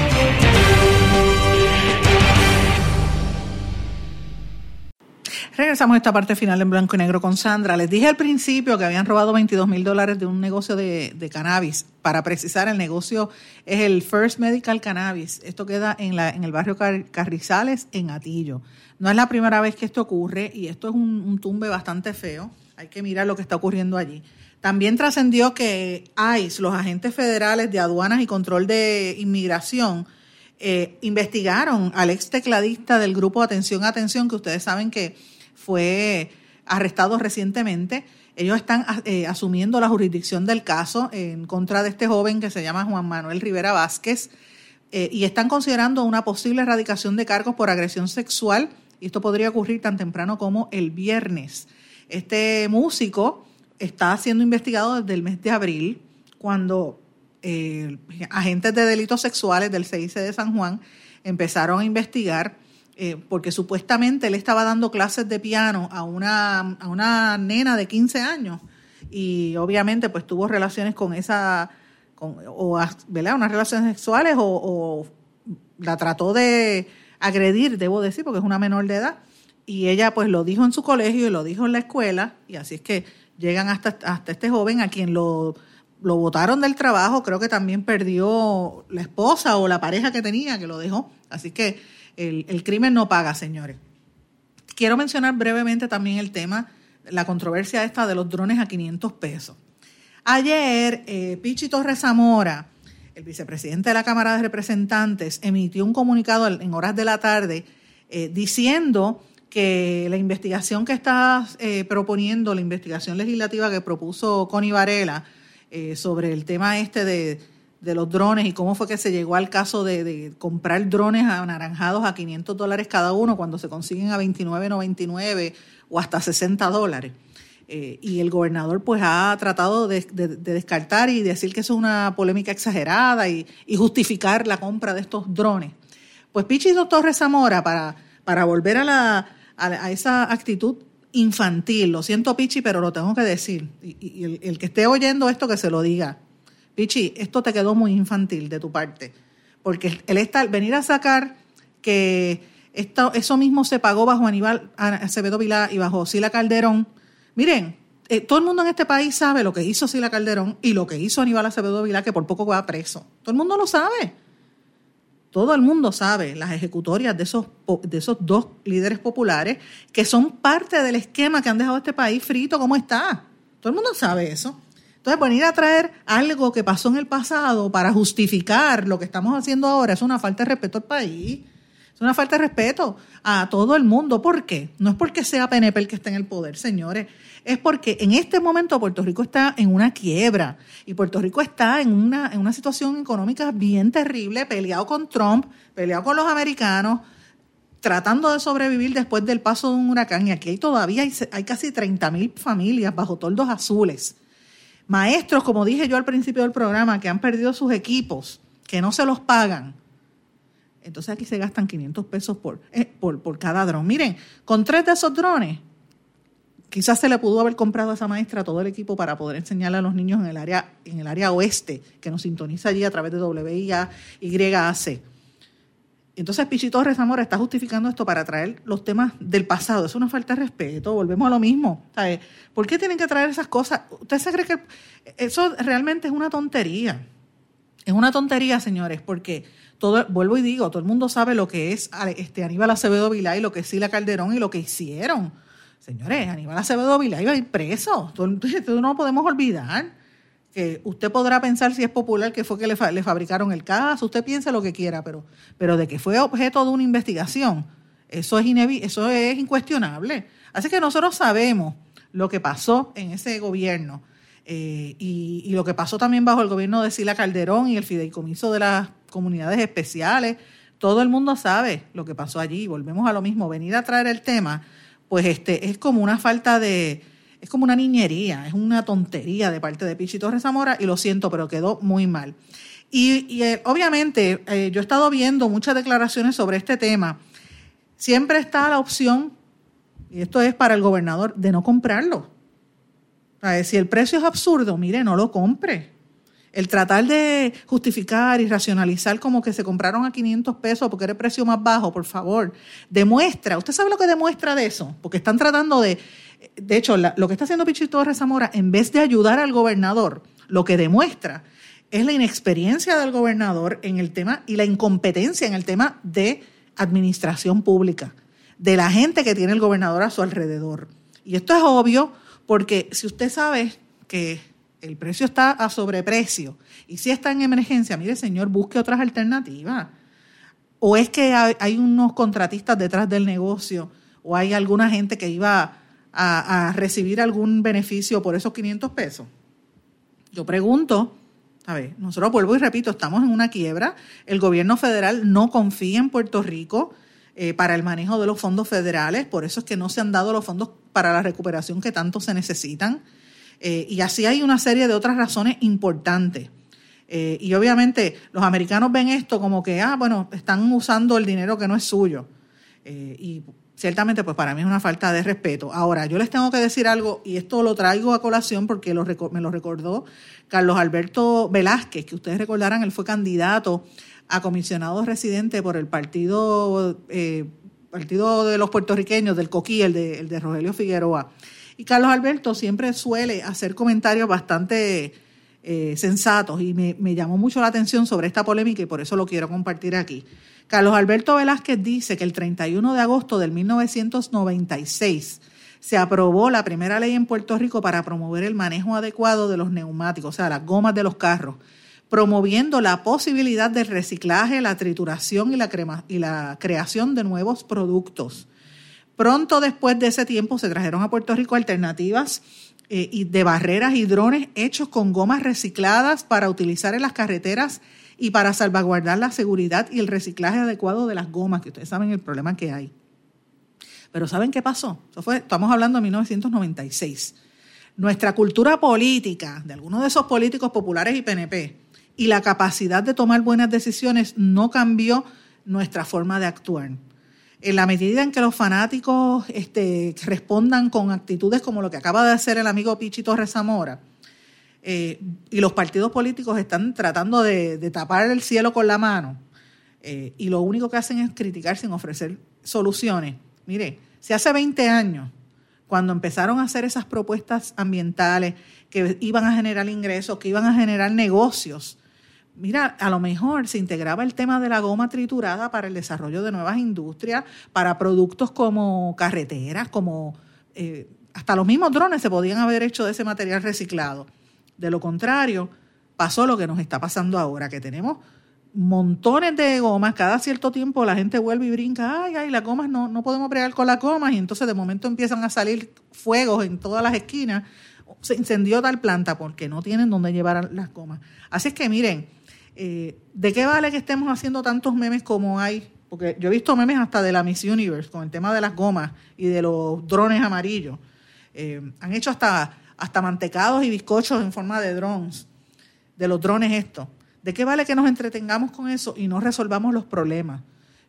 Regresamos a esta parte final en blanco y negro con Sandra. Les dije al principio que habían robado 22 mil dólares de un negocio de, cannabis. Para precisar, el negocio es el First Medical Cannabis. Esto queda en, la, en el barrio Carrizales, en Atillo. No es la primera vez que esto ocurre y esto es un, un tumbe bastante feo. Hay que mirar lo que está ocurriendo allí. También trascendió que ICE, los agentes federales de aduanas y control de inmigración, eh, investigaron al ex tecladista del grupo Atención, Atención, que ustedes saben que fue arrestado recientemente. Ellos están eh, asumiendo la jurisdicción del caso en contra de este joven que se llama Juan Manuel Rivera Vázquez eh, y están considerando una posible erradicación de cargos por agresión sexual esto podría ocurrir tan temprano como el viernes. Este músico está siendo investigado desde el mes de abril cuando eh, agentes de delitos sexuales del CIC de San Juan empezaron a investigar eh, porque supuestamente él estaba dando clases de piano a una, a una nena de 15 años y obviamente pues tuvo relaciones con esa, con, o ¿verdad? unas relaciones sexuales o, o, la trató de agredir, debo decir, porque es una menor de edad. Y ella pues lo dijo en su colegio y lo dijo en la escuela y así es que llegan hasta, hasta este joven a quien lo lo votaron del trabajo, creo que también perdió la esposa o la pareja que tenía que lo dejó. Así que el, crimen no paga, señores. quiero mencionar brevemente también el tema, la controversia esta de los drones a 500 pesos. Ayer, eh, Pichi Torres Zamora, el vicepresidente de la Cámara de Representantes, emitió un comunicado en horas de la tarde eh, diciendo que la investigación que está eh, proponiendo, la investigación legislativa que propuso Connie Varela eh, sobre el tema este de, los drones y cómo fue que se llegó al caso de, comprar drones anaranjados a 500 dólares cada uno cuando se consiguen a 29.99 o hasta 60 dólares. Eh, y el gobernador pues ha tratado de, descartar y decir que eso es una polémica exagerada y, justificar la compra de estos drones. Pues Pichi Torres Zamora, para, para volver a, la, a, esa actitud infantil, lo siento Pichi, pero lo tengo que decir, y, el, que esté oyendo esto que se lo diga, Pichi, esto te quedó muy infantil de tu parte, porque el estar, venir a sacar que esto, eso mismo se pagó bajo Aníbal Acevedo Vilá y bajo Sila Calderón, Miren, eh, todo el mundo en este país sabe lo que hizo Sila Calderón y lo que hizo Aníbal Acevedo Vilá, que por poco va preso. Todo el mundo lo sabe. Todo el mundo sabe las ejecutorias de esos, de esos dos líderes populares que son parte del esquema que han dejado este país frito como está. Todo el mundo sabe eso. Entonces, venir a traer algo que pasó en el pasado para justificar lo que estamos haciendo ahora es una falta de respeto al país una falta de respeto a todo el mundo. ¿Por qué? No es porque sea PNP el que está en el poder, señores. Es porque en este momento Puerto Rico está en una quiebra y Puerto Rico está en una, en una situación económica bien terrible, peleado con Trump, peleado con los americanos, tratando de sobrevivir después del paso de un huracán. Y aquí todavía hay, hay casi 30 mil familias bajo toldos azules. Maestros, como dije yo al principio del programa, que han perdido sus equipos, que no se los pagan entonces aquí se gastan 500 pesos eh, por, por, cada dron. Miren, con tres de esos drones, quizás se le pudo haber comprado a esa maestra todo el equipo para poder enseñarle a los niños en el área, en el área oeste, que nos sintoniza allí a través de WIA, Entonces Pichito Rezamora está justificando esto para traer los temas del pasado. Es una falta de respeto, volvemos a lo mismo. ¿Por qué tienen que traer esas cosas? ¿Usted se cree que eso realmente es una tontería? Es una tontería, señores, porque todo, vuelvo y digo, todo el mundo sabe lo que es este Aníbal Acevedo Vilá y lo que es Sila Calderón y lo que hicieron. Señores, Aníbal Acevedo Vilá iba a ir preso. Todo, *laughs* no podemos olvidar que usted podrá pensar si es popular que fue que le, fabricaron el caso, usted piensa lo que quiera, pero, pero de que fue objeto de una investigación, eso es, eso es incuestionable. Así que nosotros sabemos lo que pasó en ese gobierno eh, y, lo que pasó también bajo el gobierno de Sila Calderón y el fideicomiso de las comunidades especiales. Todo el mundo sabe lo que pasó allí. Volvemos a lo mismo. Venir a traer el tema, pues este es como una falta de, es como una niñería, es una tontería de parte de Pichi Torres Zamora y lo siento, pero quedó muy mal. Y, eh, obviamente eh, yo he estado viendo muchas declaraciones sobre este tema. Siempre está la opción, y esto es para el gobernador, de no comprarlo si el precio es absurdo, mire, no lo compre. El tratar de justificar y racionalizar como que se compraron a 500 pesos porque era el precio más bajo, por favor, demuestra, ¿usted sabe lo que demuestra de eso? Porque están tratando de, de hecho, lo que está haciendo Pichito Torres Zamora, en vez de ayudar al gobernador, lo que demuestra es la inexperiencia del gobernador en el tema y la incompetencia en el tema de administración pública, de la gente que tiene el gobernador a su alrededor. Y esto es obvio porque si usted sabe que el precio está a sobreprecio y si está en emergencia, mire señor, busque otras alternativas. O es que hay unos contratistas detrás del negocio o hay alguna gente que iba a, recibir algún beneficio por esos 500 pesos. Yo pregunto, a ver, nosotros vuelvo y repito, estamos en una quiebra, el gobierno federal no confía en Puerto Rico, eh, para el manejo de los fondos federales, por eso es que no se han dado los fondos para la recuperación que tanto se necesitan. Eh, y así hay una serie de otras razones importantes. Eh, y obviamente los americanos ven esto como que, ah, bueno, están usando el dinero que no es suyo. y ciertamente, pues para mí es una falta de respeto. Ahora, yo les tengo que decir algo, y esto lo traigo a colación porque me lo recordó Carlos Alberto Velázquez, que ustedes recordarán, él fue candidato a comisionado residente por el partido, eh, partido de los puertorriqueños, del Coquí, el de, el de Rogelio Figueroa. Y Carlos Alberto siempre suele hacer comentarios bastante eh, sensatos y me, me llamó mucho la atención sobre esta polémica y por eso lo quiero compartir aquí. Carlos Alberto Velázquez dice que el 31 de agosto del 1996 se aprobó la primera ley en Puerto Rico para promover el manejo adecuado de los neumáticos, o sea, las gomas de los carros, promoviendo la posibilidad del reciclaje, la trituración y la, creación de nuevos productos. Pronto después de ese tiempo se trajeron a Puerto Rico alternativas eh, de barreras y drones hechos con gomas recicladas para utilizar en las carreteras y para salvaguardar la seguridad y el reciclaje adecuado de las gomas, que ustedes saben el problema que hay. Pero ¿saben qué pasó? estamos hablando de 1996. Nuestra cultura política, de algunos de esos políticos populares y PNP, y la capacidad de tomar buenas decisiones no cambió nuestra forma de actuar. En la medida en que los fanáticos este, respondan con actitudes como lo que acaba de hacer el amigo Pichi Torres Zamora, eh, y los partidos políticos están tratando de, tapar el cielo con la mano, eh, y lo único que hacen es criticar sin ofrecer soluciones, Mire, si hace 20 años, cuando empezaron a hacer esas propuestas ambientales que iban a generar ingresos, que iban a generar negocios, mira, a lo mejor se integraba el tema de la goma triturada para el desarrollo de nuevas industrias, para productos como carreteras, como eh, hasta los mismos drones se podían haber hecho de ese material reciclado. De lo contrario, pasó lo que nos está pasando ahora, que tenemos montones de gomas, cada cierto tiempo la gente vuelve y brinca, ay, ay, las gomas no, no podemos bregar con las gomas, y entonces de momento empiezan a salir fuegos en todas las esquinas, se incendió tal planta porque no tienen dónde llevar las gomas. Así es que miren, eh, ¿de qué vale que estemos haciendo tantos memes como hay? Porque yo he visto memes hasta de la Miss Universe con el tema de las gomas y de los drones amarillos. Eh, han hecho hasta, hasta mantecados y bizcochos en forma de drones, de los drones estos. ¿De qué vale que nos entretengamos con eso y no resolvamos los problemas?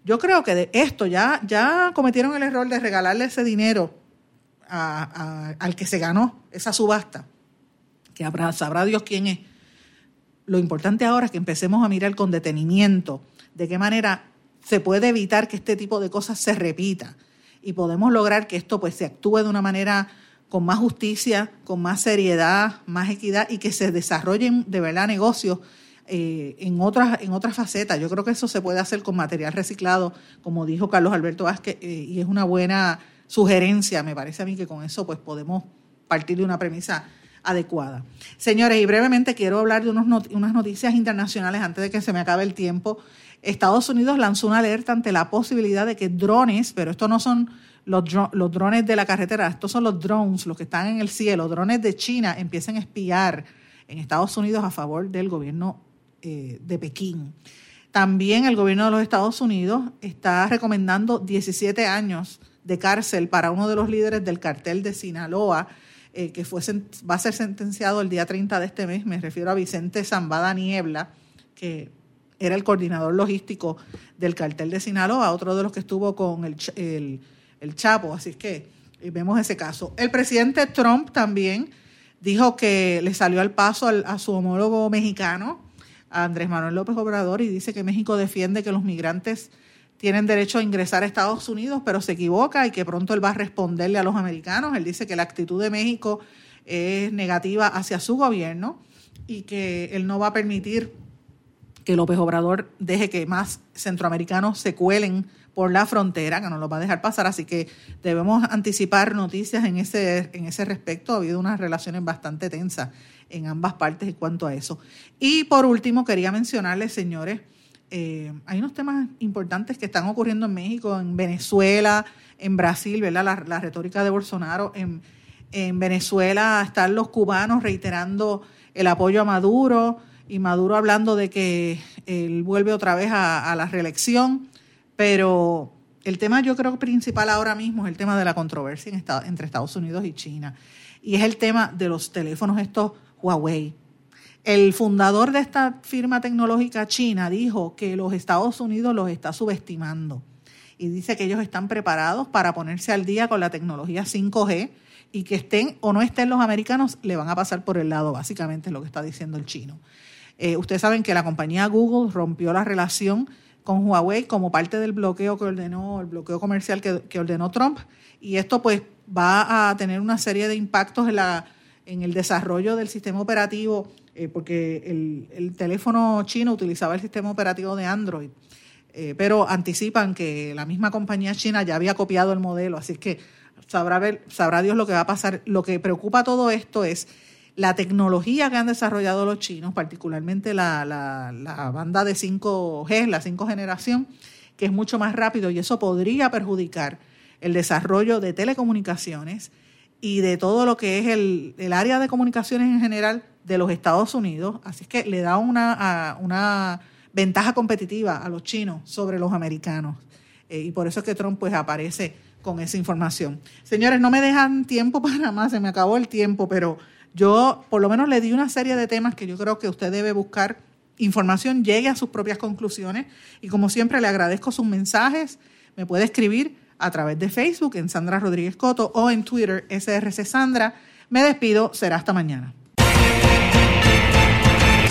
Yo creo que de esto ya, ya cometieron el error de regalarle ese dinero al que se ganó esa subasta, que sabrá Dios quién es. Lo importante ahora es que empecemos a mirar con detenimiento de qué manera se puede evitar que este tipo de cosas se repita y podemos lograr que esto pues se actúe de una manera con más justicia, con más seriedad, más equidad y que se desarrollen de verdad negocios eh, en, otras, en otras facetas. Yo creo que eso se puede hacer con material reciclado, como dijo Carlos Alberto Vázquez, eh, y es una buena sugerencia. Me parece a mí que con eso pues podemos partir de una premisa adecuada. Señores, y brevemente quiero hablar de unos unas noticias internacionales antes de que se me acabe el tiempo. Estados Unidos lanzó una alerta ante la posibilidad de que drones, pero estos no son los, los drones de la carretera, estos son los drones, los que están en el cielo, drones de China, empiecen a espiar en Estados Unidos a favor del gobierno eh, de Pekín. También el gobierno de los Estados Unidos está recomendando 17 años de cárcel para uno de los líderes del cartel de Sinaloa, eh, que fue, va a ser sentenciado el día 30 de este mes. Me refiero a Vicente Zambada Niebla, que era el coordinador logístico del cartel de Sinaloa, otro de los que estuvo con el, el Chapo. Así que eh, vemos ese caso. El presidente Trump también dijo que le salió al paso a su homólogo mexicano Andrés Manuel López Obrador y dice que México defiende que los migrantes tienen derecho a ingresar a Estados Unidos, pero se equivoca y que pronto él va a responderle a los americanos. Él dice que la actitud de México es negativa hacia su gobierno y que él no va a permitir que López Obrador deje que más centroamericanos se cuelen por la frontera, que no lo va a dejar pasar, así que debemos anticipar noticias en ese, en ese respecto. Ha habido unas relaciones bastante tensas en ambas partes en cuanto a eso. Y por último, quería mencionarles, señores, eh, hay unos temas importantes que están ocurriendo en México, en Venezuela, en Brasil, ¿verdad? La, retórica de Bolsonaro. En, en, Venezuela están los cubanos reiterando el apoyo a Maduro y Maduro hablando de que él vuelve otra vez a, la reelección. Pero el tema yo creo principal ahora mismo es el tema de la controversia entre Estados Unidos y China. Y es el tema de los teléfonos estos Huawei. El fundador de esta firma tecnológica china dijo que los Estados Unidos los está subestimando y dice que ellos están preparados para ponerse al día con la tecnología 5G y que estén o no estén los americanos, le van a pasar por el lado, básicamente es lo que está diciendo el chino. Eh, ustedes saben que la compañía Google rompió la relación con Huawei como parte del bloqueo que ordenó, el bloqueo comercial que, que ordenó Trump, y esto pues va a tener una serie de impactos en la en el desarrollo del sistema operativo eh, porque el, teléfono chino utilizaba el sistema operativo de Android, eh, pero anticipan que la misma compañía china ya había copiado el modelo, así que sabrá, ver, sabrá Dios lo que va a pasar. Lo que preocupa todo esto es la tecnología que han desarrollado los chinos, particularmente la, la banda de 5G, la 5 generación, que es mucho más rápido y eso podría perjudicar el desarrollo de telecomunicaciones y de todo lo que es el, el área de comunicaciones en general de los Estados Unidos. Así que le da una, una ventaja competitiva a los chinos sobre los americanos. Eh, y por eso es que Trump pues aparece con esa información. Señores, no me dejan tiempo *laughs* para más, se me acabó el tiempo, pero yo por lo menos le di una serie de temas que yo creo que usted debe buscar información, llegue a sus propias conclusiones y como siempre le agradezco sus mensajes, me puede escribir a través de Facebook en Sandra Rodríguez Coto o en Twitter SRC Sandra. Me despido, será hasta mañana.